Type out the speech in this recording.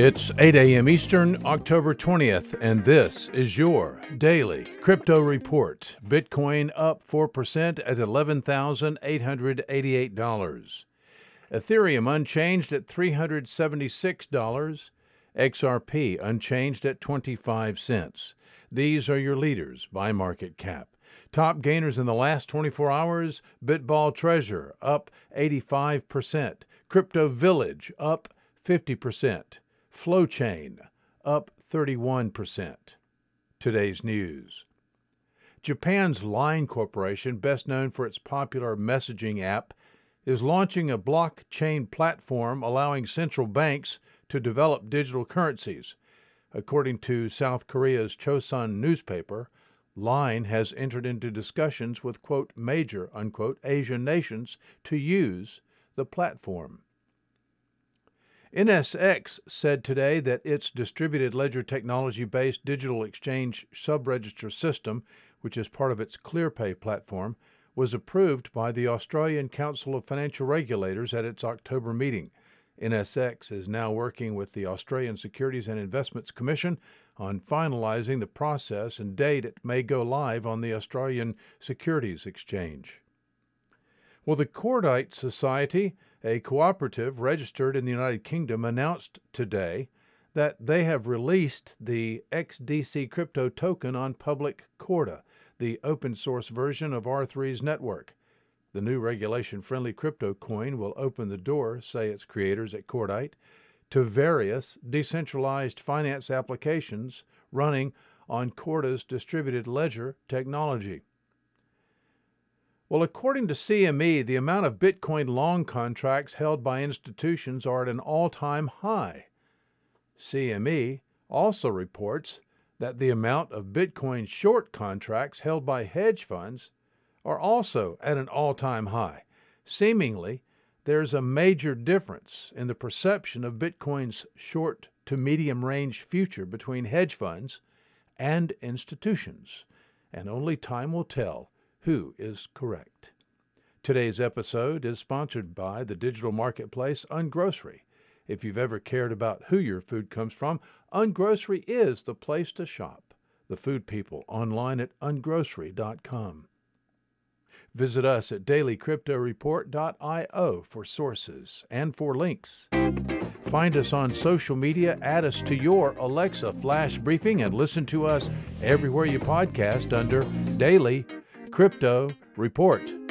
It's 8 a.m. Eastern, October 20th, and this is your daily crypto report. Bitcoin up 4% at $11,888. Ethereum unchanged at $376. XRP unchanged at 25 cents. These are your leaders by market cap. Top gainers in the last 24 hours Bitball Treasure up 85%, Crypto Village up 50%. Flowchain up 31%. Today's news. Japan's Line Corporation, best known for its popular messaging app, is launching a blockchain platform allowing central banks to develop digital currencies. According to South Korea's Chosun newspaper, Line has entered into discussions with, quote, major, unquote, Asian nations to use the platform. NSX said today that its distributed ledger technology based digital exchange subregister system, which is part of its ClearPay platform, was approved by the Australian Council of Financial Regulators at its October meeting. NSX is now working with the Australian Securities and Investments Commission on finalising the process and date it may go live on the Australian Securities Exchange. Well, the Cordite Society a cooperative registered in the United Kingdom announced today that they have released the XDC crypto token on public Corda, the open source version of R3's network. The new regulation friendly crypto coin will open the door, say its creators at Cordite, to various decentralized finance applications running on Corda's distributed ledger technology. Well, according to CME, the amount of Bitcoin long contracts held by institutions are at an all time high. CME also reports that the amount of Bitcoin short contracts held by hedge funds are also at an all time high. Seemingly, there's a major difference in the perception of Bitcoin's short to medium range future between hedge funds and institutions, and only time will tell who is correct. Today's episode is sponsored by the digital marketplace Ungrocery. If you've ever cared about who your food comes from, Ungrocery is the place to shop. The food people online at ungrocery.com. Visit us at dailycryptoreport.io for sources and for links. Find us on social media, add us to your Alexa flash briefing, and listen to us everywhere you podcast under Daily Crypto Report.